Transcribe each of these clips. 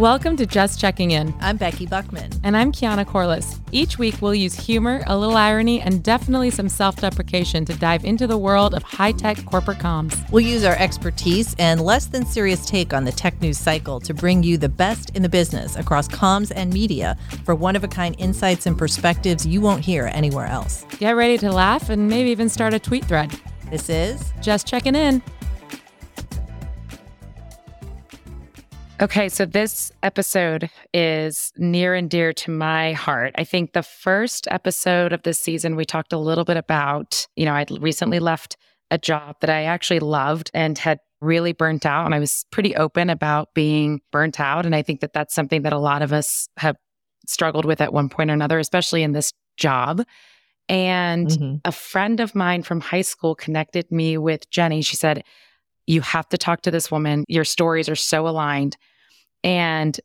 Welcome to Just Checking In. I'm Becky Buckman. And I'm Keyana Corliss. Each week, we'll use humor, a little irony, and definitely some self deprecation to dive into the world of high tech corporate comms. We'll use our expertise and less than serious take on the tech news cycle to bring you the best in the business across comms and media for one of a kind insights and perspectives you won't hear anywhere else. Get ready to laugh and maybe even start a tweet thread. This is Just Checking In. Okay, so this episode is near and dear to my heart. I think the first episode of this season, we talked a little bit about, you know, I'd recently left a job that I actually loved and had really burnt out. And I was pretty open about being burnt out. And I think that that's something that a lot of us have struggled with at one point or another, especially in this job. And mm-hmm. a friend of mine from high school connected me with Jennie. She said, You have to talk to this woman. Your stories are so aligned. And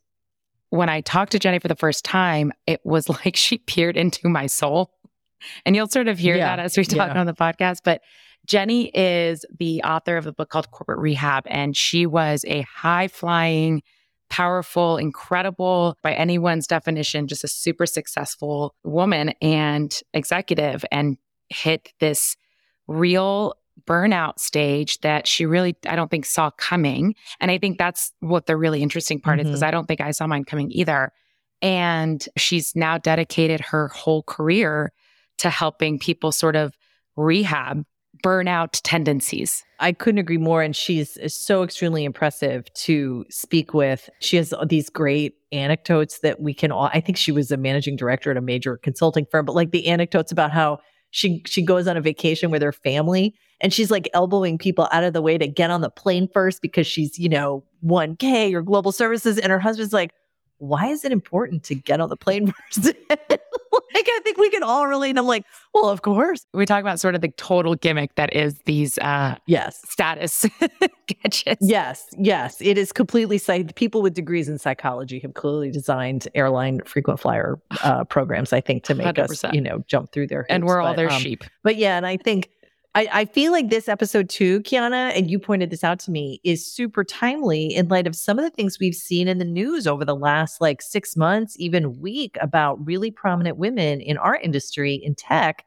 when I talked to Jennie for the first time, it was like she peered into my soul. And you'll sort of hear yeah, that as we talk yeah. on the podcast. But Jennie is the author of a book called Corporate Rehab, and she was a high flying, powerful, incredible, by anyone's definition, just a super successful woman and executive, and hit this real burnout stage that she really, I don't think, saw coming. And I think that's what the really interesting part mm-hmm. is because I don't think I saw mine coming either. And she's now dedicated her whole career to helping people sort of rehab burnout tendencies. I couldn't agree more. And she's so extremely impressive to speak with. She has these great anecdotes that we can all, I think she was a managing director at a major consulting firm, but like the anecdotes about how she she goes on a vacation with her family and she's like elbowing people out of the way to get on the plane first because she's, you know, 1K or global services. And her husband's like, why is it important to get on the plane first? like, I think we can all relate. And I'm like, well, of course. We talk about sort of the total gimmick that is these uh yes status gadgets. Yes, yes. It is completely psych- people with degrees in psychology have clearly designed airline frequent flyer uh, programs, I think, to make 100%. us, you know, jump through their hoops. And we're all but, their um, sheep. But yeah, and I think I, I feel like this episode too, Keyana, and you pointed this out to me, is super timely in light of some of the things we've seen in the news over the last like six months, even week, about really prominent women in our industry in tech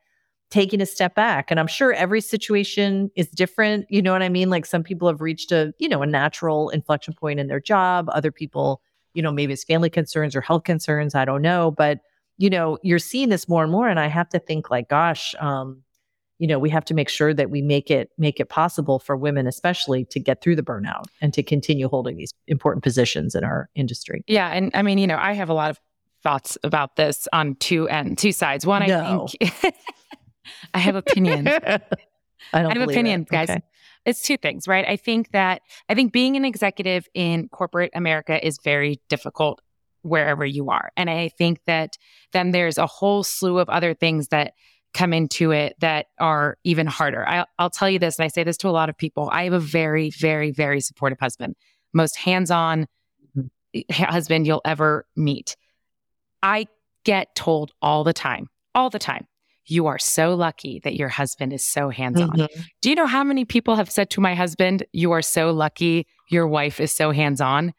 taking a step back. And I'm sure every situation is different. You know what I mean? Like some people have reached a, you know, a natural inflection point in their job. Other people, you know, maybe it's family concerns or health concerns. I don't know. But, you know, you're seeing this more and more. And I have to think like, gosh, um, you know we have to make sure that we make it make it possible for women especially to get through the burnout and to continue holding these important positions in our industry yeah and i mean you know i have a lot of thoughts about this on two and two sides one no. i think i have opinions i don't I have opinions it. guys okay. it's two things right i think that i think being an executive in corporate america is very difficult wherever you are and i think that then there's a whole slew of other things that come into it that are even harder. I, will tell you this, and I say this to a lot of people I have a very, very, very supportive husband, most hands on mm-hmm. husband you'll ever meet. I get told all the time, all the time, you are so lucky that your husband is so hands on. Mm-hmm. Do you know how many people have said to my husband, You are so lucky your wife is so hands on?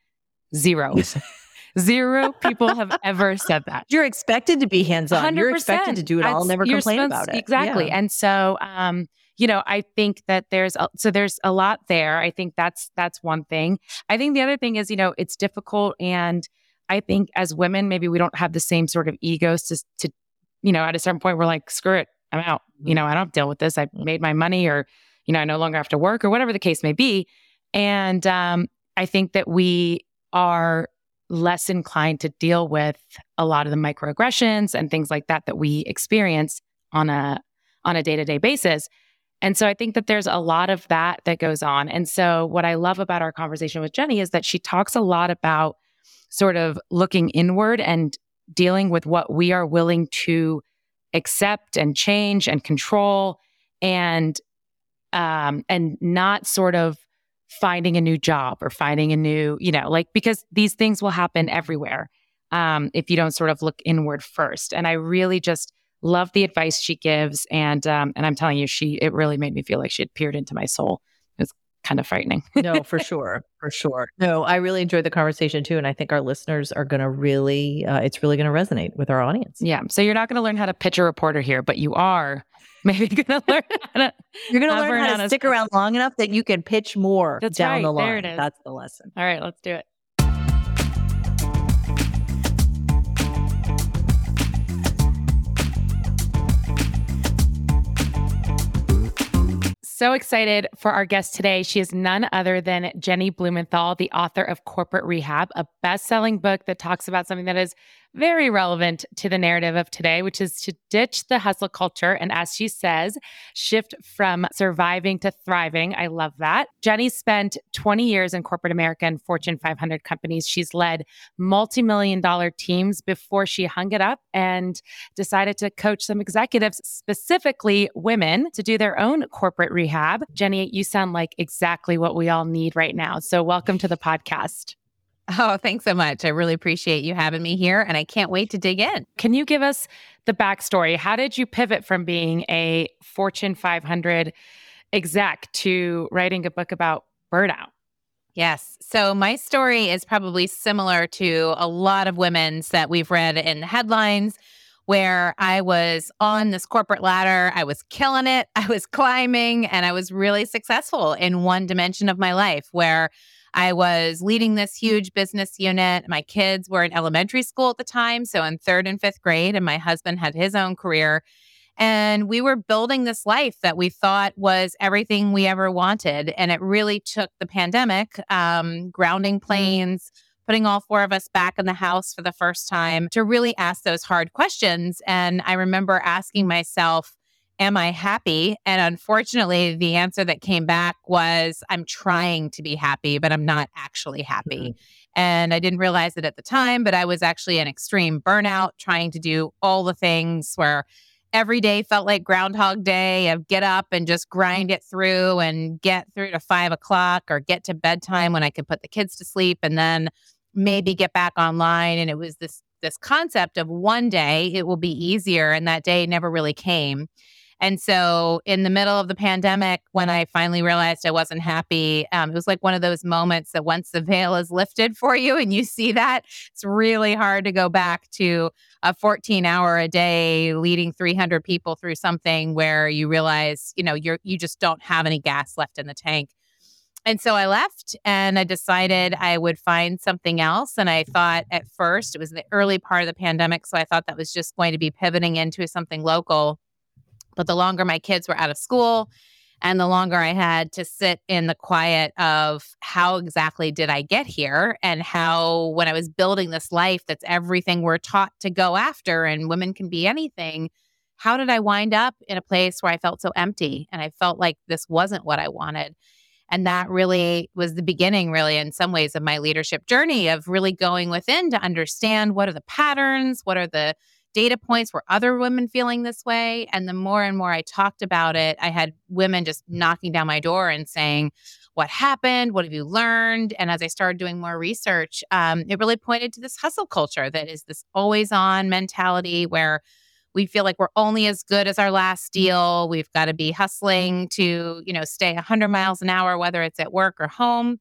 Zero. Zero people have ever said that. You're expected to be hands on. You're expected to do it all, never complain about it. Exactly. Yeah. And so, um, you know, I think that there's a, so there's a lot there. I think that's that's one thing. I think the other thing is, you know, it's difficult, and I think as women, maybe we don't have the same sort of egos to to, you know, at a certain point, we're like, screw it, I'm out. You mm-hmm. know, I don't deal with this. I mm-hmm. made my money, or you know, I no longer have to work, or whatever the case may be. And um, I think that we are less inclined to deal with a lot of the microaggressions and things like that that we experience on a on a day-to-day basis. And so I think that there's a lot of that that goes on. And so what I love about our conversation with Jennie is that she talks a lot about sort of looking inward and dealing with what we are willing to accept and change and control and um and not sort of finding a new job or finding a new, you know, like because these things will happen everywhere um, if you don't sort of look inward first. And I really just love the advice she gives, and um, and I'm telling you, she it really made me feel like she had peered into my soul. It was kind of frightening. no, for sure. For sure. No, I really enjoyed the conversation too. And I think our listeners are going to really, uh, it's really going to resonate with our audience. Yeah. So you're not going to learn how to pitch a reporter here, but you are maybe to learn to. You're going to learn how to stick around long enough that you can pitch more That's down right. the line. There it is. That's the lesson. All right, let's do it. So excited for our guest today. She is none other than Jennie Blumenthal, the author of Corporate Rehab, a best selling book that talks about something that is very relevant to the narrative of today, which is to ditch the hustle culture. And as she says, shift from surviving to thriving. I love that. Jennie spent 20 years in corporate America and Fortune 500 companies. She's led multi million dollar teams before she hung it up and decided to coach some executives, specifically women, to do their own corporate rehab. Jennie, you sound like exactly what we all need right now. So, welcome to the podcast. Oh, thanks so much. I really appreciate you having me here, and I can't wait to dig in. Can you give us the backstory? How did you pivot from being a Fortune 500 exec to writing a book about burnout? Yes. So, my story is probably similar to a lot of women's that we've read in the headlines, where I was on this corporate ladder. I was killing it, I was climbing, and I was really successful in one dimension of my life where I was leading this huge business unit. My kids were in elementary school at the time, so in third and fifth grade, and my husband had his own career. And we were building this life that we thought was everything we ever wanted. And it really took the pandemic, um, grounding planes, putting all four of us back in the house for the first time to really ask those hard questions. And I remember asking myself, am I happy? And unfortunately, the answer that came back was, I'm trying to be happy, but I'm not actually happy. Mm-hmm. And I didn't realize it at the time, but I was actually in extreme burnout, trying to do all the things where every day felt like Groundhog Day of get up and just grind it through and get through to five o'clock or get to bedtime when I could put the kids to sleep and then maybe get back online. And it was this this concept of one day it will be easier and that day never really came and so, in the middle of the pandemic, when I finally realized I wasn't happy, um, it was like one of those moments that once the veil is lifted for you and you see that, it's really hard to go back to a 14 hour a day leading 300 people through something where you realize, you know, you're, you just don't have any gas left in the tank. And so I left and I decided I would find something else. And I thought at first it was the early part of the pandemic. So I thought that was just going to be pivoting into something local. But the longer my kids were out of school and the longer I had to sit in the quiet of how exactly did I get here and how, when I was building this life that's everything we're taught to go after and women can be anything, how did I wind up in a place where I felt so empty and I felt like this wasn't what I wanted? And that really was the beginning, really, in some ways, of my leadership journey of really going within to understand what are the patterns, what are the data points were other women feeling this way and the more and more i talked about it i had women just knocking down my door and saying what happened? What have you learned? And as i started doing more research um, it really pointed to this hustle culture that is this always on mentality where we feel like we're only as good as our last deal. We've got to be hustling to you know stay 100 miles an hour whether it's at work or home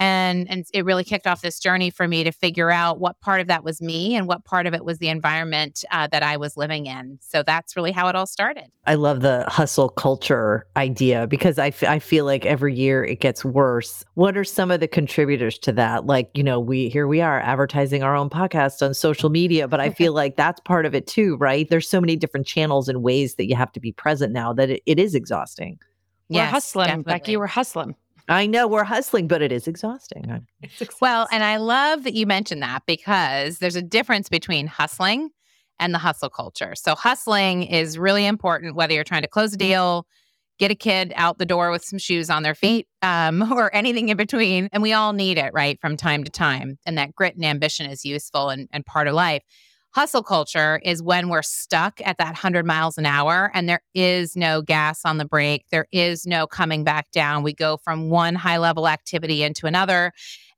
and and it really kicked off this journey for me to figure out what part of that was me and what part of it was the environment uh, that I was living in. So that's really how it all started. I love the hustle culture idea because I, f- I feel like every year it gets worse. What are some of the contributors to that? Like, you know, we here we are advertising our own podcast on social media, but I feel like that's part of it too, right? There's so many different channels and ways that you have to be present now that it, it is exhausting. We're hustling, definitely. Becky. We're hustling. I know we're hustling, but it is exhausting. It's well, and I love that you mentioned that because there's a difference between hustling and the hustle culture. So, hustling is really important, whether you're trying to close a deal, get a kid out the door with some shoes on their feet, um, or anything in between. And we all need it, right, from time to time. And that grit and ambition is useful and, and part of life. Hustle culture is when we're stuck at that 100 miles an hour and there is no gas on the brake. There is no coming back down. We go from one high level activity into another.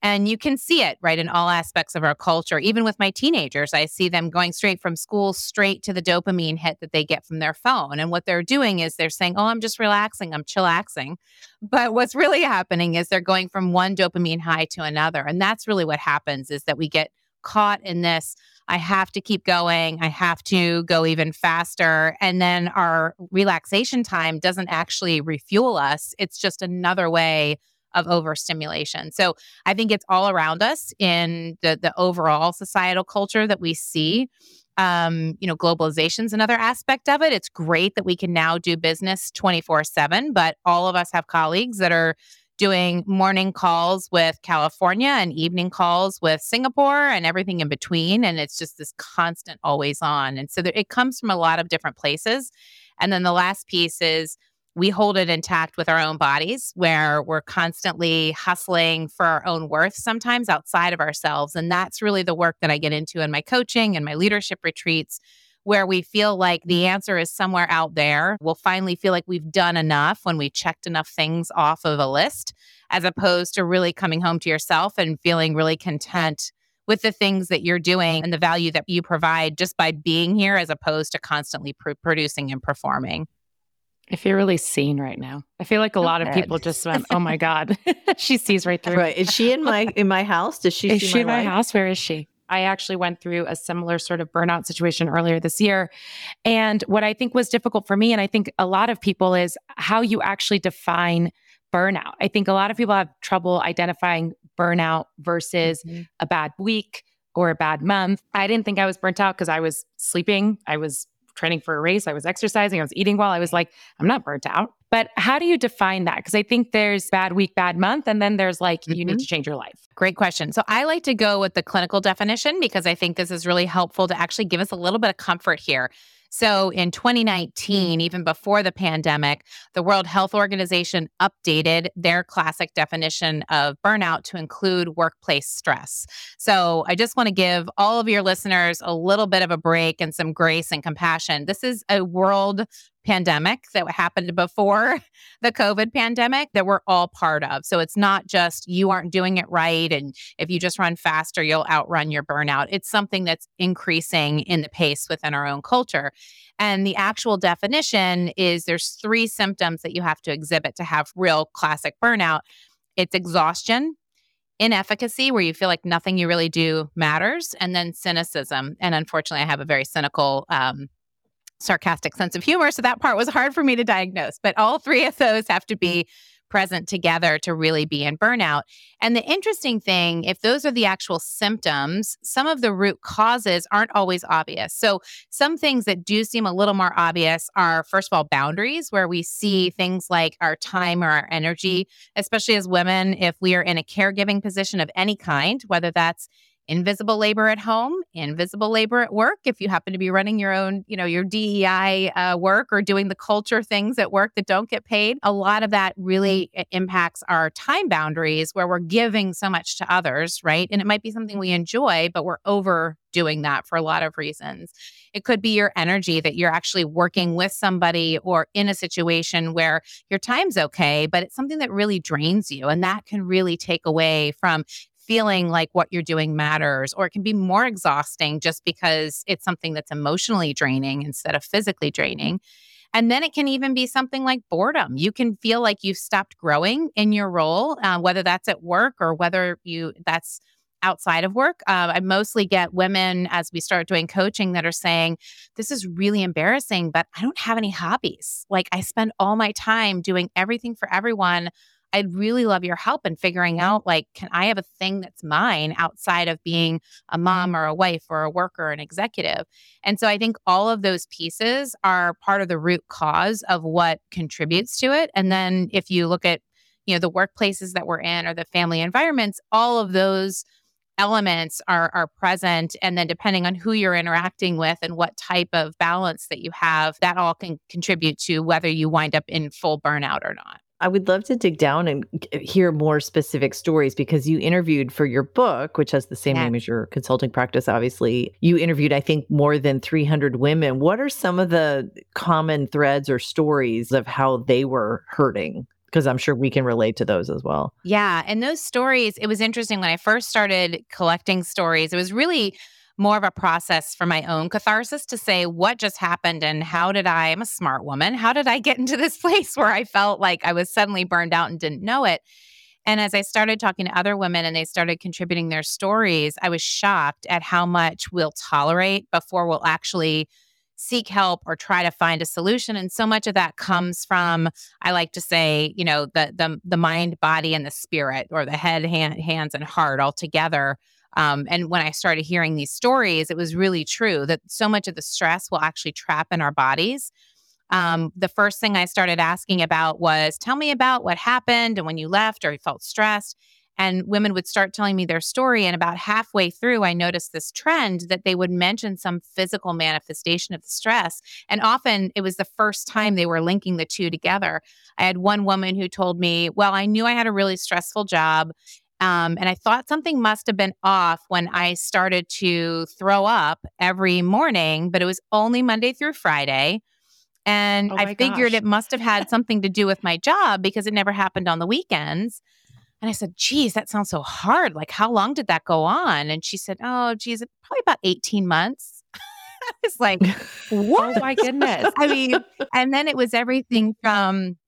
And you can see it, right, in all aspects of our culture. Even with my teenagers, I see them going straight from school straight to the dopamine hit that they get from their phone. And what they're doing is they're saying, Oh, I'm just relaxing, I'm chillaxing. But what's really happening is they're going from one dopamine high to another. And that's really what happens is that we get caught in this I have to keep going. I have to go even faster. And then our relaxation time doesn't actually refuel us. It's just another way of overstimulation. So I think it's all around us in the the overall societal culture that we see. Um, you know, globalization is another aspect of it. It's great that we can now do business 24/7, but all of us have colleagues that are doing morning calls with California and evening calls with Singapore and everything in between and it's just this constant always on. And so there, it comes from a lot of different places. And then the last piece is we hold it intact with our own bodies where we're constantly hustling for our own worth sometimes outside of ourselves and that's really the work that I get into in my coaching and my leadership retreats where we feel like the answer is somewhere out there. We'll finally feel like we've done enough when we checked enough things off of a list as opposed to really coming home to yourself and feeling really content with the things that you're doing and the value that you provide just by being here as opposed to constantly pr- producing and performing. I feel really seen right now. I feel like a Go lot ahead. of people just went, "Oh my god, she sees right through." Right? Is she in my in my house? Does she? Is she my in my house? Where is she? I actually went through a similar sort of burnout situation earlier this year, and what I think was difficult for me, and I think a lot of people, is how you actually define burnout. I think a lot of people have trouble identifying burnout versus mm-hmm. a bad week or a bad month. I didn't think I was burnt out because I was sleeping. I was training for a race, I was exercising, I was eating well. I was like, I'm not burnt out. But how do you define that? Because I think there's bad week, bad month, and then there's like, mm-hmm. you need mm-hmm. to change your life. Great question. So I like to go with the clinical definition because I think this is really helpful to actually give us a little bit of comfort here. So in 2019, mm. even before the pandemic, the World Health Organization updated their classic definition of burnout to include workplace stress. So I just want to give all of your listeners a little bit of a break and some grace and compassion. This is a world pandemic that happened before the COVID pandemic that we're all part of. So it's not just you aren't doing it right. And if you just run faster, you'll outrun your burnout. It's something that's increasing in the pace within our own culture. And the actual definition is there's three symptoms that you have to exhibit to have real classic burnout it's exhaustion, inefficacy, where you feel like nothing you really do matters, and then cynicism. And unfortunately, I have a very cynical um, sarcastic sense of humor. So that part was hard for me to diagnose. But all three of those have to be mm-hmm. present together to really be in burnout. And the interesting thing, if those are the actual symptoms, some of the root causes aren't always obvious. So, some things that do seem a little more obvious are, first of all, boundaries, where we see things like our time or our energy, especially as women, if we are in a caregiving position of any kind, whether that's invisible labor at home, invisible labor at work. If you happen to be running your own, you know, your DEI uh, work or doing the culture things at work that don't get paid, a lot of that really impacts our time boundaries where we're giving so much to others, right? And it might be something we enjoy, but we're overdoing that for a lot of reasons. It could be your energy that you're actually working with somebody or in a situation where your time's okay, but it's something that really drains you. And that can really take away from feeling like what you're doing matters, or it can be more exhausting just because it's something that's emotionally draining instead of physically draining. And then it can even be something like boredom. You can feel like you've stopped growing in your role, uh, whether that's at work or whether you that's outside of work. Uh, I mostly get women as we start doing coaching that are saying, This is really embarrassing, but I don't have any hobbies. Like I spend all my time doing everything for everyone. I'd really love your help in figuring out like, can I have a thing that's mine outside of being a mm-hmm. mom or a wife or a worker, an executive? And so I think all of those pieces are part of the root cause of what contributes to it. And then if you look at, you know, the workplaces that we're in or the family environments, all of those elements are are present and then depending on who you're interacting with and what type of balance that you have that all can contribute to whether you wind up in full burnout or not I would love to dig down and uh, hear more specific stories because you interviewed for your book, which has the same yeah. name as your consulting practice, obviously. You interviewed, I think, more than 300 women. What are some of the common threads or stories of how they were hurting? because I'm sure we can relate to those as well. Yeah. And those stories, it was interesting when I first started collecting stories, it was really more of a process for my own catharsis to say what just happened and how did I, I'm a smart woman, how did I get into this place where I felt like I was suddenly burned out and didn't know it? And as I started talking to other women and they started contributing their stories, I was shocked at how much we'll tolerate before we'll actually seek help or try to find a solution and so much of that comes from i like to say you know the the, the mind body and the spirit or the head hand, hands and heart all together um, and when I started hearing these stories, it was really true that so much of the stress will actually trap in our bodies. Um, the first thing I started asking about was, tell me about what happened and when you left or you felt stressed. And women would start telling me their story. And about halfway through, I noticed this trend that they would mention some physical manifestation of the stress. And often it was the first time they were linking the two together. I had one woman who told me, Well, I knew I had a really stressful job um, and I thought something must have been off when I started to throw up every morning, but it was only Monday through Friday. And oh I figured gosh. it must have had something to do with my job because it never happened on the weekends. And I said, geez, that sounds so hard. Like, how long did that go on? And she said, oh, geez, probably about 18 months. I was like, what? oh my goodness. I mean, and then it was everything from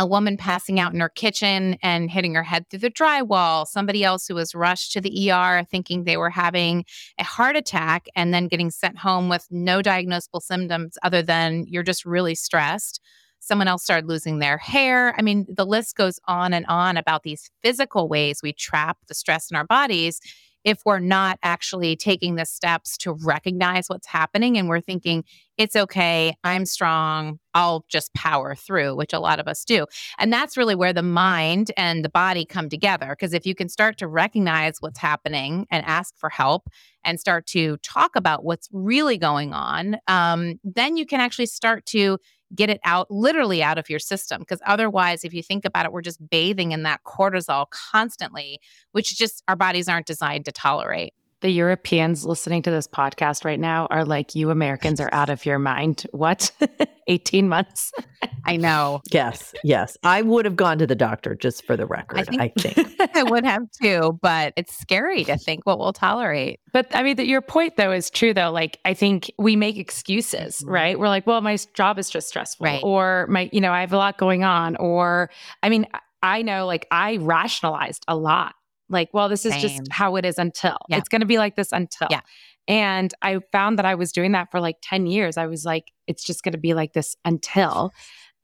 a woman passing out in her kitchen and hitting her head through the drywall, somebody else who was rushed to the ER thinking they were having a heart attack and then getting sent home with no diagnosable symptoms other than you're just really stressed. Someone else started losing their hair. I mean, the list goes on and on about these physical ways we trap the stress in our bodies if we're not actually taking the steps to recognize what's happening and we're thinking, it's okay, I'm strong, I'll just power through, which a lot of us do. And that's really where the mind and the body come together. Because if you can start to recognize what's happening and ask for help and start to talk about what's really going on, um, then you can actually start to get it out literally out of your system because otherwise if you think about it we're just bathing in that cortisol constantly which just our bodies aren't designed to tolerate the Europeans listening to this podcast right now are like, you Americans are out of your mind. What? 18 months? I know. Yes, yes. I would have gone to the doctor just for the record, I think. I, think. I would have too, but it's scary to think what we'll tolerate. But I mean, the, your point though is true though. Like, I think we make excuses, mm-hmm. right? We're like, well, my job is just stressful, right. or my, you know, I have a lot going on, or I mean, I know like I rationalized a lot like, well, this is Same. just how it is until yeah. it's going to be like this until. Yeah. And I found that I was doing that for like 10 years. I was like, it's just going to be like this until.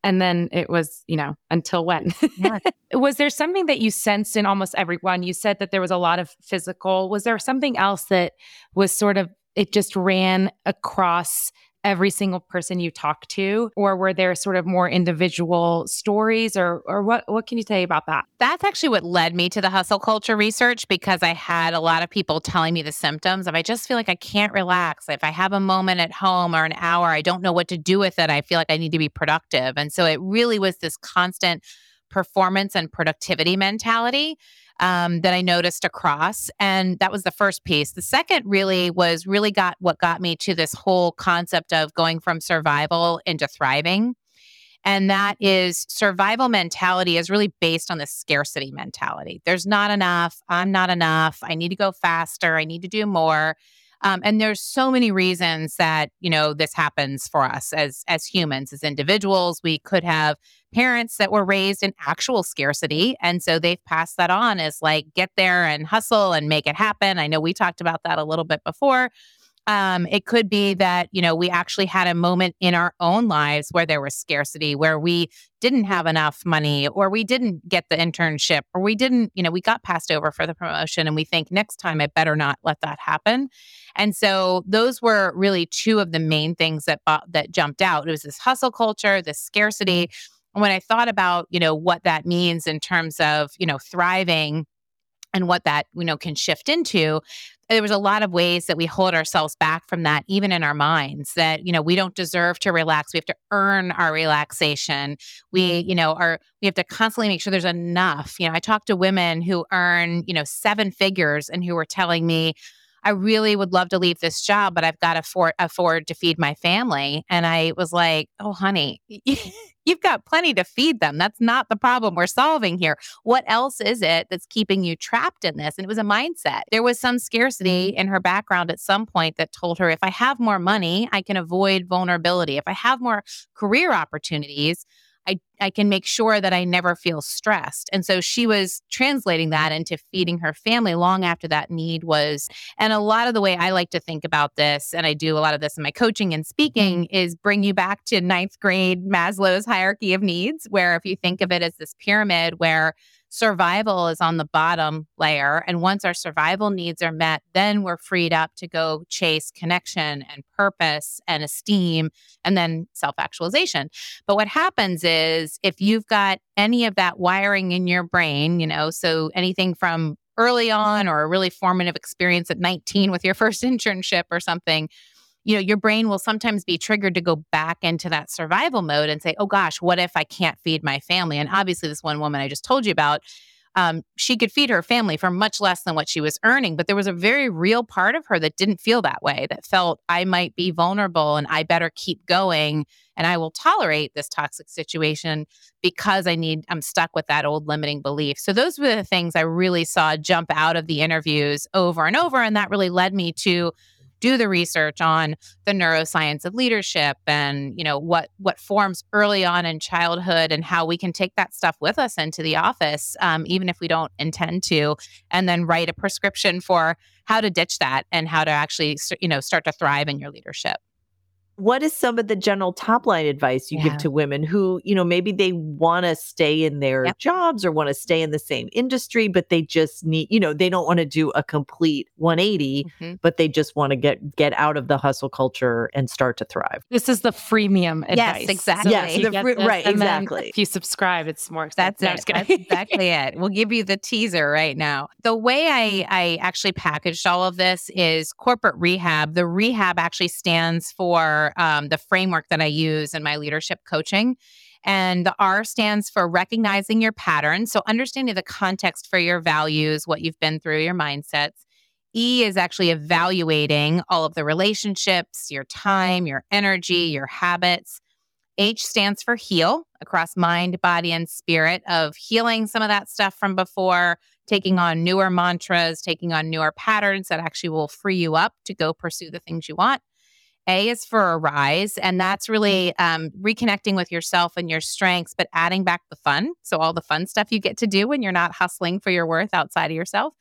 And then it was, you know, until when? Yeah. was there something that you sensed in almost everyone? You said that there was a lot of physical. Was there something else that was sort of, it just ran across every single person you talk to? Or were there sort of more individual stories or or what what can you say about that? That's actually what led me to the hustle culture research because i had a lot of people telling me the symptoms of i just feel like i can't relax. If i have a moment at home or an hour i don't know what to do with it. I feel like i need to be productive. And so it really was this constant performance and productivity mentality um, that I noticed across. And that was the first piece. The second really was really got what got me to this whole concept of going from survival into thriving. And that is survival mentality is really based on the scarcity mentality. There's not enough. I'm not enough. I need to go faster. I need to do more. Um, and there's so many reasons that you know this happens for us as as humans as individuals. We could have parents that were raised in actual scarcity and so they've passed that on as like get there and hustle and make it happen. I know we talked about that a little bit before um, it could be that, you know, we actually had a moment in our own lives where there was scarcity, where we didn't have enough money, or we didn't get the internship, or we didn't, you know, we got passed over for the promotion and we think next time I better not let that happen. And so those were really two of the main things that, that jumped out. It was this hustle culture, this scarcity. And when I thought about, you know, what that means in terms of, you know, thriving and what that you know can shift into there was a lot of ways that we hold ourselves back from that even in our minds that you know we don't deserve to relax. We have to earn our relaxation. We mm-hmm. you know are we have to constantly make sure there's enough. You know i talk to women who earn you know seven figures and who are telling me I really would love to leave this job, but I've got to afford, afford to feed my family. And I was like, oh, honey, you've got plenty to feed them. That's not the problem we're solving here. What else is it that's keeping you trapped in this? And it was a mindset. There was some scarcity mm-hmm. in her background at some point that told her if I have more money, I can avoid vulnerability. If I have more career opportunities, I, I can make sure that I never feel stressed. And so she was translating that into feeding her family long after that need was. And a lot of the way I like to think about this, and I do a lot of this in my coaching and speaking, mm-hmm. is bring you back to ninth grade Maslow's hierarchy of needs, where if you think of it as this pyramid where survival is on the bottom layer. And once our survival needs are met, then we're freed up to go chase connection and purpose and esteem and then self actualization. But what happens is if you've got any of that wiring in your brain, you know, so anything from early on or a really formative experience at 19 with your first internship or something you know, your brain will sometimes be triggered to go back into that survival mode and say, oh gosh, what if I can't feed my family? And obviously, this one woman I just told you about, um, she could feed her family for much less than what she was earning. But there was a very real part of her that didn't feel that way, that felt I might be vulnerable and I better keep going and I will tolerate this toxic situation because I need, I'm stuck with that old limiting belief. So those were the things I really saw jump out of the interviews over and over. And that really led me to do the research on the neuroscience of leadership and you know what what forms early on in childhood and how we can take that stuff with us into the office um, even if we don't intend to and then write a prescription for how to ditch that and how to actually you know start to thrive in your leadership what is some of the general top line advice you yeah. give to women who, you know, maybe they want to stay in their yep. jobs or want to stay in the same industry, but they just need, you know, they don't want to do a complete 180, mm-hmm. but they just want to get get out of the hustle culture and start to thrive. This is the freemium advice. Yes, exactly. So yes, the fr- right, exactly. If you subscribe, it's more expensive. That's no, it. That's exactly it. We'll give you the teaser right now. The way I I actually packaged all of this is corporate rehab. The rehab actually stands for um, the framework that I use in my leadership coaching. And the R stands for recognizing your patterns. So, understanding the context for your values, what you've been through, your mindsets. E is actually evaluating all of the relationships, your time, your energy, your habits. H stands for heal across mind, body, and spirit, of healing some of that stuff from before, taking on newer mantras, taking on newer patterns that actually will free you up to go pursue the things you want. A is for arise, and that's really um, reconnecting with yourself and your strengths, but adding back the fun. So, all the fun stuff you get to do when you're not hustling for your worth outside of yourself.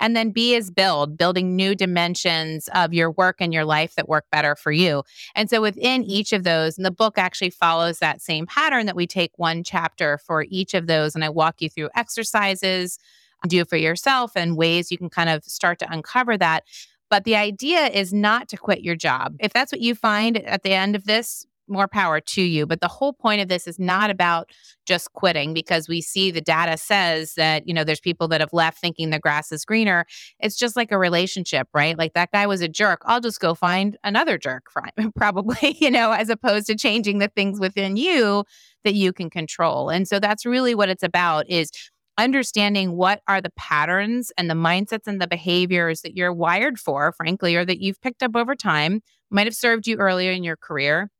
And then B is build, building new dimensions of your work and your life that work better for you. And so within each of those, and the book actually follows that same pattern that we take one chapter for each of those. And I walk you through exercises, do for yourself and ways you can kind of start to uncover that. But the idea is not to quit your job. If that's what you find at the end of this, more power to you. But the whole point of this is not about just quitting because we see the data says that, you know, there's people that have left thinking the grass is greener. It's just like a relationship, right? Like that guy was a jerk. I'll just go find another jerk, probably, you know, as opposed to changing the things within you that you can control. And so that's really what it's about is understanding what are the patterns and the mindsets and the behaviors that you're wired for, frankly, or that you've picked up over time, might have served you earlier in your career,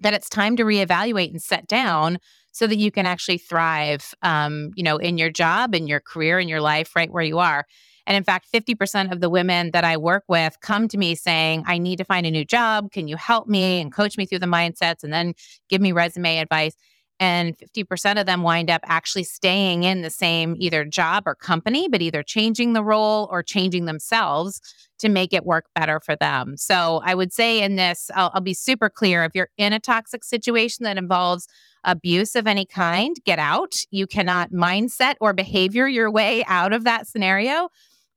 that it's time to reevaluate and set down so that you can actually thrive, um, you know, in your job, in your career, in your life, right where you are. And in fact, 50% of the women that I work with come to me saying, I need to find a new job. Can you help me and coach me through the mindsets and then give me resume advice? And 50% of them wind up actually staying in the same either job or company but either changing the role or changing themselves to make it work better for them. So i would say in this I'll, I'll be super clear if you're in a toxic situation that involves abuse of any kind get out. You cannot mindset or behavior your way out of that scenario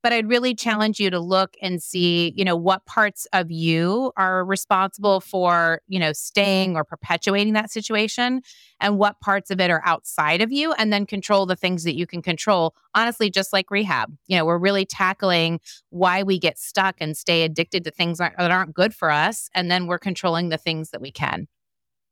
but I'd really challenge you to look and see, you know, what parts of you are responsible for, you know, staying or perpetuating that situation and what parts of it are outside of you and then control the things that you can control. Honestly, just like rehab. You know, we're really tackling why we get stuck and stay addicted to things that aren't good for us and then we're controlling the things that we can.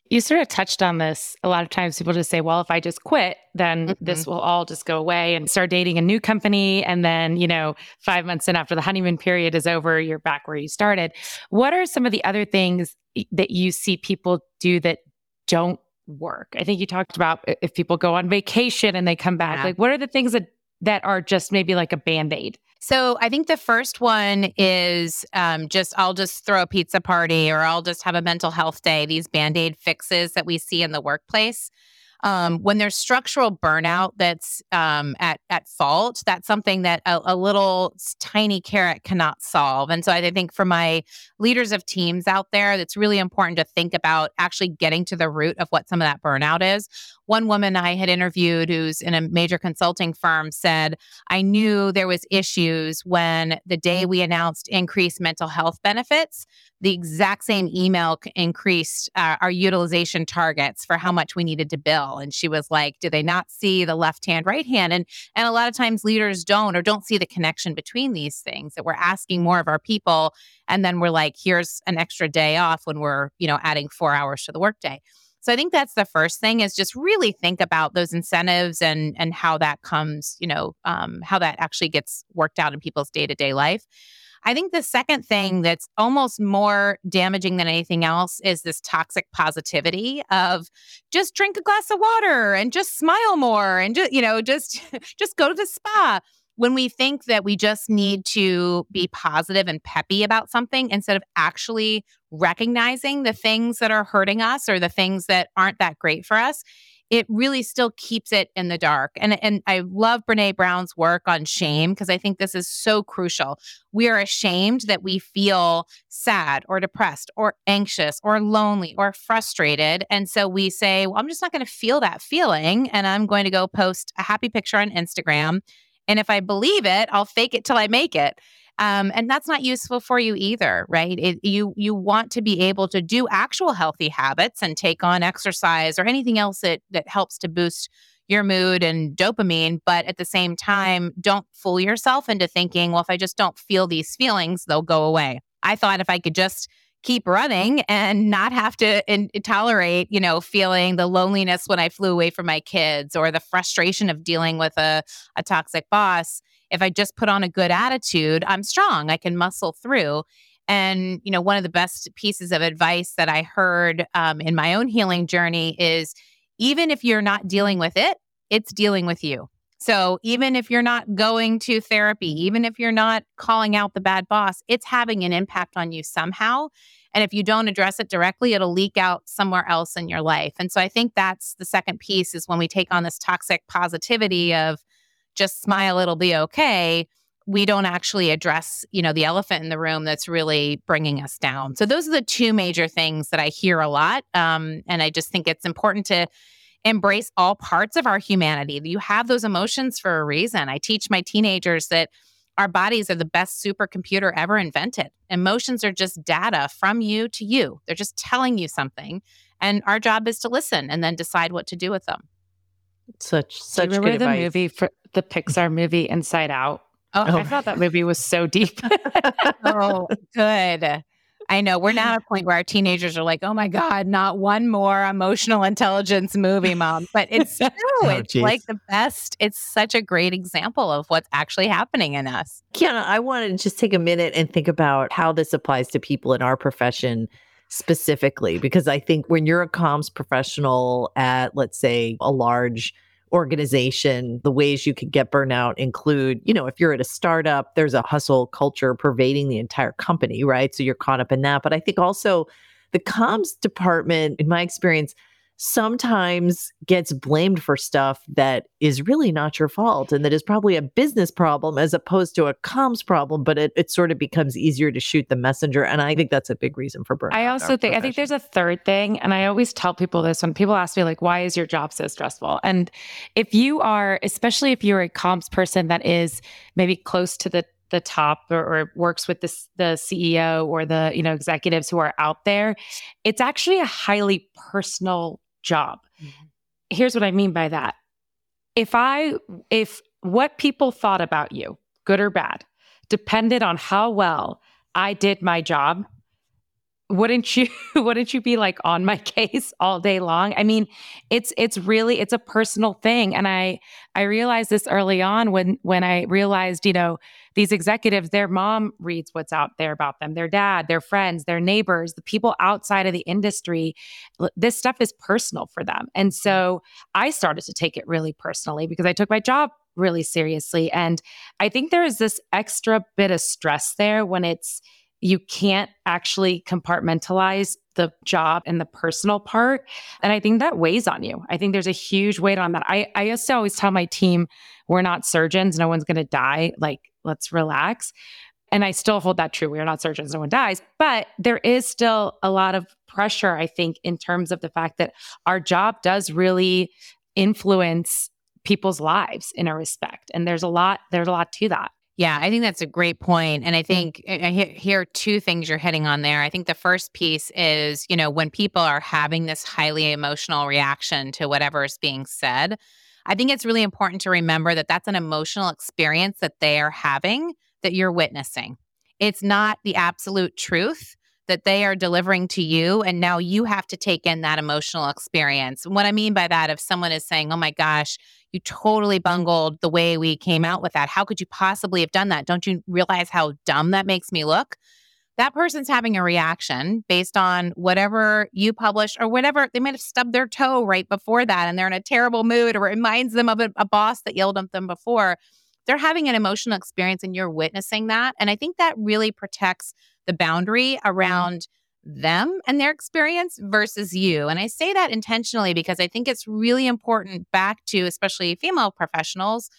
You sort of touched on this. A lot of times people just say, well, if I just quit, then Mhm. this will all just go away and start dating a new company. And then, you know, five months in after the honeymoon period is over, you're back where you started. What are some of the other things that you see people do that don't work? I think you talked about if people go on vacation and they come back. Yeah. Like, what are the things that, that are just maybe like a band aid? So I think the first one is um, just I'll just throw a pizza party or I'll just have a mental health day. These band aid fixes that we see in the workplace. Um, when there's structural burnout that's um, at at fault, that's something that a, a little tiny carrot cannot solve. And so I think for my leaders of teams out there, it's really important to think about actually getting to the root of what some of that burnout is. One woman I had interviewed who's in a major consulting firm said, I knew there was issues when the day we announced increased mental health benefits, the exact same email increased uh, our utilization targets for how much we needed to bill. And she was like, "Do they not see the left hand, right hand?" And and a lot of times leaders don't or don't see the connection between these things. That we're asking more of our people, and then we're like, "Here's an extra day off when we're you know adding four hours to the workday." So I think that's the first thing is just really think about those incentives and and how that comes, you know, um, how that actually gets worked out in people's day to day life. I think the second thing that's almost more damaging than anything else is this toxic positivity of just drink a glass of water and just smile more and just you know just just go to the spa. When we think that we just need to be positive and peppy about something instead of actually recognizing the things that are hurting us or the things that aren't that great for us it really still keeps it in the dark and and I love Brené Brown's work on shame because I think this is so crucial we are ashamed that we feel sad or depressed or anxious or lonely or frustrated and so we say well I'm just not going to feel that feeling and I'm going to go post a happy picture on Instagram and if I believe it, I'll fake it till I make it. Um, and that's not useful for you either, right? It, you you want to be able to do actual healthy habits and take on exercise or anything else that that helps to boost your mood and dopamine. But at the same time, don't fool yourself into thinking, well, if I just don't feel these feelings, they'll go away. I thought if I could just keep running and not have to in, tolerate, you know, feeling the loneliness when I flew away from my kids or the frustration of dealing with a, a toxic boss. If I just put on a good attitude, I'm strong. I can muscle through. And, you know, one of the best pieces of advice that I heard um, in my own healing journey is even if you're not dealing with it, it's dealing with you. So even if you're not going to therapy, even if you're not calling out the bad boss, it's having an impact on you somehow. And if you don't address it directly, it'll leak out somewhere else in your life. And so I think that's the second piece is when we take on this toxic positivity of just smile, it'll be okay. We don't actually address, you know, the elephant in the room that's really bringing us down. So those are the two major things that I hear a lot, um, and I just think it's important to embrace all parts of our humanity. You have those emotions for a reason. I teach my teenagers that our bodies are the best supercomputer ever invented. Emotions are just data from you to you. They're just telling you something. And our job is to listen and then decide what to do with them. Such such Do such you remember good the advice. movie for the Pixar movie Inside Out? Oh, I thought that movie was so deep. oh good. I know we're now at a point where our teenagers are like, "Oh my god, not one more emotional intelligence movie, mom." But it's true. Oh, it's geez. like the best. It's such a great example of what's actually happening in us. Keyana, I wanted to just take a minute and think about how this applies to people in our profession specifically, because I think when you're a comms professional at, let's say, a large organization, the ways you could get burnout include, you know, if you're at a startup, there's a hustle culture pervading the entire company, right? So you're caught up in that. But I think also the comms department, in my experience, sometimes gets blamed for stuff that is really not your fault and that is probably a business problem as opposed to a comms problem, but it, it sort of becomes easier to shoot the messenger. And I think that's a big reason for burnout. I also think I think there's a third thing, and I always tell people this when people ask me like, "Why is your job so stressful?" And if you are, especially if you're a comms person that is maybe close to the the top or, or works with this the CEO or the you know executives who are out there, it's actually a highly personal job. Mm-hmm. Here's what I mean by that. If I if what people thought about you, good or bad, depended on how well I did my job, wouldn't you wouldn't you be like on my case all day long i mean it's it's really it's a personal thing and i i realized this early on when when i realized you know these executives their mom reads what's out there about them their dad their friends their neighbors the people outside of the industry this stuff is personal for them and so mm-hmm. i started to take it really personally because i took my job really seriously and i think there is this extra bit of stress there when it's you can't actually compartmentalize the job and the personal part. And I think that weighs on you. I think there's a huge weight on that. I, I used to always tell my team, we're not surgeons. No one's going to die. Like, let's relax. And I still hold that true. We are not surgeons. No one dies. But there is still a lot of pressure, I think, in terms of the fact that our job does really influence people's lives in a respect. And there's a lot, there's a lot to that. Yeah, I think that's a great point. And I think I hear two things you're hitting on there. I think the first piece is, you know, when people are having this highly emotional reaction to whatever is being said, I think it's really important to remember that that's an emotional experience that they are having that you're witnessing. It's not the absolute truth that they are delivering to you. And now you have to take in that emotional experience. what I mean by that, if someone is saying, oh my gosh, you totally bungled the way we came out with that. How could you possibly have done that? Don't you realize how dumb that makes me look? That person's having a reaction based on whatever you published or whatever. They might have stubbed their toe right before that and they're in a terrible mood or it reminds them of a, a boss that yelled at them before. They're having an emotional experience and you're witnessing that. And I think that really protects the boundary around them and their experience versus you. And I say that intentionally because I think it's really important back to especially female professionals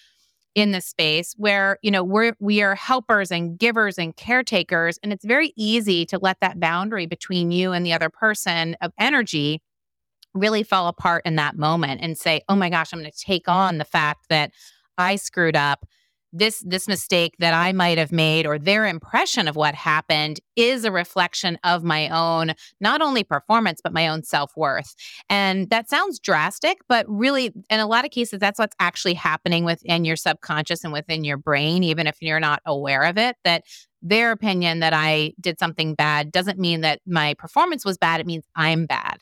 in the space where, you know, we're we are helpers and givers and caretakers and it's very easy to let that boundary between you and the other person of energy really fall apart in that moment and say, "Oh my gosh, I'm going to take on the fact that I screwed up this this mistake that I might have made or their impression of what happened is a reflection of my own not only performance but my own self-worth. And that sounds drastic, but really in a lot of cases that's what's actually happening within your subconscious and within your brain even if you're not aware of it that their opinion that I did something bad doesn't mean that my performance was bad, it means I'm bad.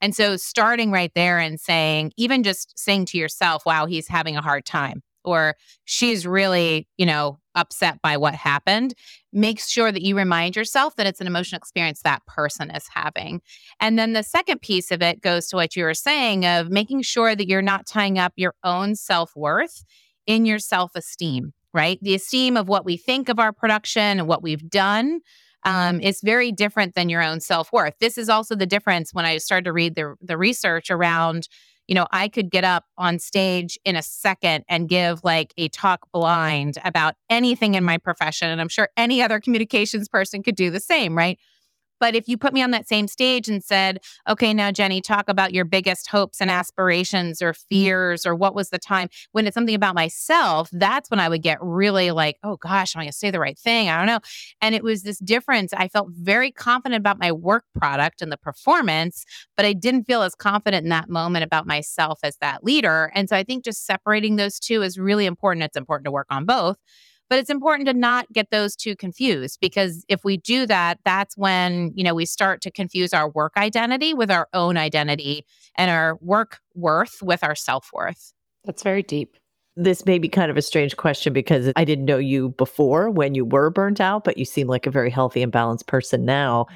And so starting right there and saying even just saying to yourself, wow, he's having a hard time or she's really, you know, upset by what happened, make sure that you remind yourself that it's an emotional experience that person is having. And then the second piece of it goes to what you were saying of making sure that you're not tying up your own self worth in your self esteem, right? The esteem of what we think of our production and what we've done. Um, is very different than your own self worth. This is also the difference when I started to read the the research around you know, I could get up on stage in a second and give like a talk blind about anything in my profession. And I'm sure any other communications person could do the same, right? But if you put me on that same stage and said, okay, now, Jennie, talk about your biggest hopes and aspirations or mm-hmm. fears or what was the time when it's something about myself, that's when I would get really like, oh gosh, am I going to say the right thing? I don't know. And it was this difference. I felt very confident about my work product and the performance, but I didn't feel as confident in that moment about myself as that leader. And so I think just separating those two is really important. It's important to work on both. But it's important to not get those two confused because if we do that, that's when, you know, we start to confuse our work identity with our own identity and our work worth with our self-worth. That's very deep. This may be kind of a strange question because I didn't know you before when you were burnt out, but you seem like a very healthy and balanced person now.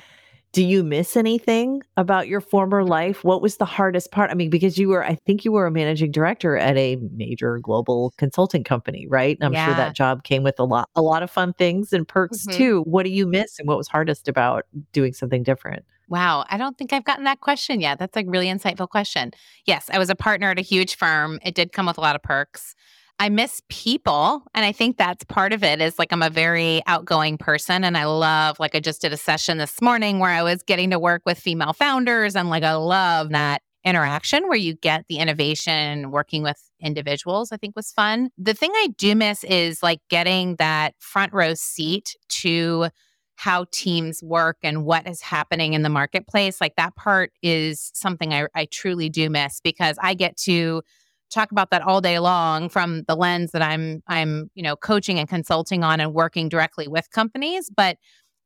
Do you miss anything about your former life? What was the hardest part? I mean, because you were, I think you were a managing director at a major global consulting company, right? And I'm yeah. sure that job came with a lot, a lot of fun things and perks mm-hmm. too. What do you miss and what was hardest about doing something different? Wow, I don't think I've gotten that question yet. That's a really insightful question. Yes, I was a partner at a huge firm. It did come with a lot of perks. I miss people. And I think that's part of it is like I'm a very outgoing person and I love, like, I just did a session this morning where I was getting to work with female founders. And like, I love that interaction where you get the innovation working with individuals, I think was fun. The thing I do miss is like getting that front row seat to how teams work and what is happening in the marketplace. Like that part is something I, I truly do miss because I get to talk about that all day long from the lens that I'm I'm, you know, coaching and consulting on and working directly with companies, but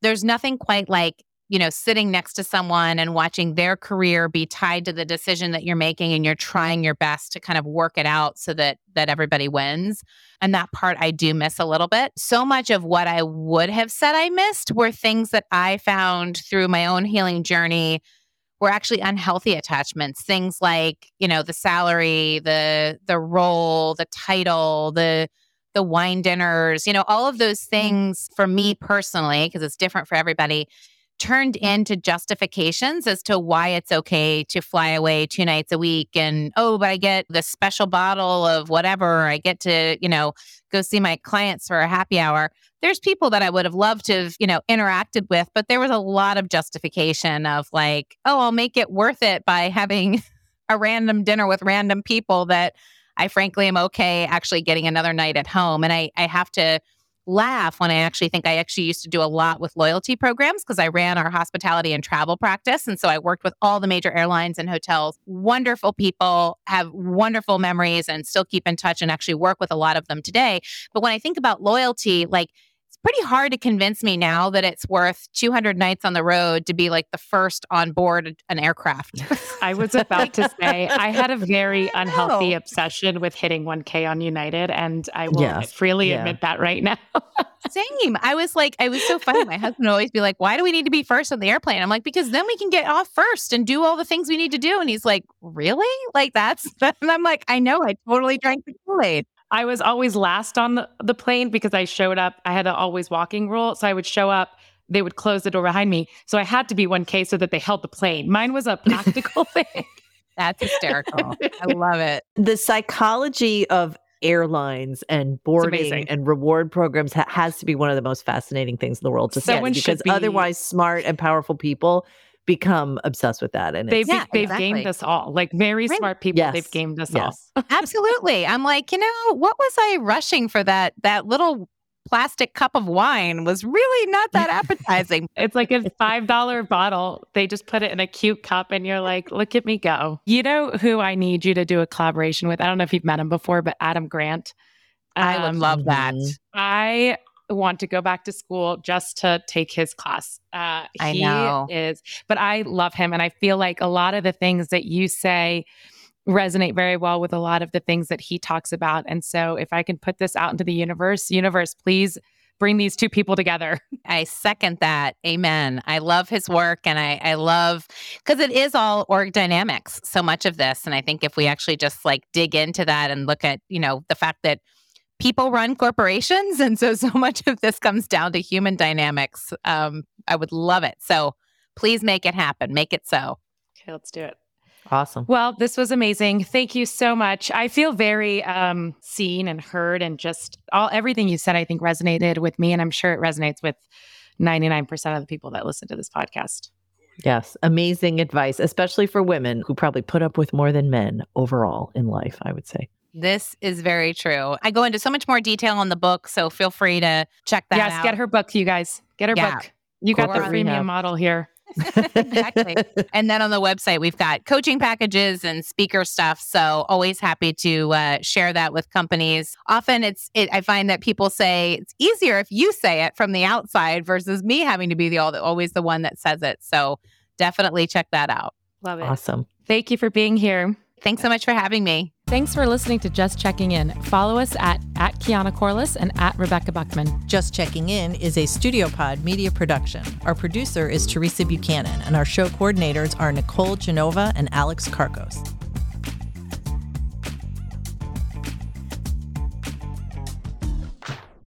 there's nothing quite like you know, sitting next to someone and watching their career be tied to the decision that you're making and you're trying your best to kind of work it out so that that everybody wins. And that part I do miss a little bit. So much of what I would have said I missed were things that I found through my own healing journey were actually unhealthy attachments things like you know the salary the the role the title the the wine dinners you know all of those mm-hmm. things for me personally because it's different for everybody turned mm. into justifications as to why it's okay to fly away two nights a week and oh but i get the special bottle of whatever i get to you know go see my clients for a happy hour. There's people that i would have loved to have you know interacted with but there was a lot of justification of like oh i'll make it worth it by having a random dinner with random people that i frankly am okay actually getting another night at home and i i have to laugh when I actually think I actually used to do a lot with loyalty programs because I ran our hospitality and travel practice. And so I worked with all the major airlines and hotels. Wonderful people, have wonderful memories, and still keep in touch and actually work with a lot of them today. But when I think about loyalty, like pretty hard to convince me now that it's worth 200 nights on the road to be like the first on board an aircraft. I was about to say I had a very unhealthy obsession with hitting 1K on United, and I will yes. freely yeah. admit that right now. Same. I was like, I was so funny. My husband would always be like, "Why do we need to be first on the airplane?" I'm like, "Because then we can get off first and do all the things we need to do." And he's like, "Really? Like that's?" And I'm like, "I know. I totally drank the Kool Aid." I was always last on the, the plane because I showed up. I had an always walking rule. So I would show up, they would close the door behind me. So I had to be 1K so that they held the plane. Mine was a practical thing. That's hysterical. I love it. The psychology of airlines and boarding and reward programs ha- has to be one of the most fascinating things in the world to Someone study because be... otherwise smart and powerful people become obsessed with that. And they've yeah, they've exactly. gamed us all. Like very right. smart people, yes. they've gamed us yes. all. Absolutely. I'm like, you know, what was I rushing for that that little plastic cup of wine was really not that appetizing. it's like a five dollar bottle. They just put it in a cute cup, and you're like, look at me go. You know who I need you to do a collaboration with? I don't know if you've met him before, but Adam Grant. Um, I would love that. Mm-hmm. I want to go back to school just to take his class. Uh, I know. is, but I love him. And I feel like a lot of the things that you say resonate very well with a lot of the things that he talks about. And so if I can put this out into the universe, universe, please bring these two people together. I second that. Amen. I love his work and I, I love because it is all org dynamics, so much of this. And I think if we actually just like dig into that and look at, you know, the fact that people run corporations. And so, so much of this comes down to human dynamics. Um, I would love it. So please make it happen. Make it so. Okay, let's do it. Awesome. Well, this was amazing. Thank you so much. I feel very um, seen and heard, and just all everything you said. I think resonated with me, and I'm sure it resonates with 99% of the people that listen to this podcast. Yes, amazing advice, especially for women who probably put up with more than men overall in life. I would say. This is very true. I go into so much more detail on the book, so feel free to check that yes, out. get her book, you guys. Get her yeah. book. You got the premium model here. exactly. And then on the website, we've got coaching packages and speaker stuff. So always happy to uh, share that with companies. Often it's, it, I find that people say it's easier if you say it from the outside versus me having to be the always the one that says it. So definitely check that out. Love it. Awesome. Thank you for being here. Thanks so much for having me. Thanks for listening to Just Checking In. Follow us at, at Keyana Corliss and at Rebecca Buckman. Just Checking In is a Studio Pod media production. Our producer is Teresa Buchanan, and our show coordinators are Nicole Genova and Alex Karkos.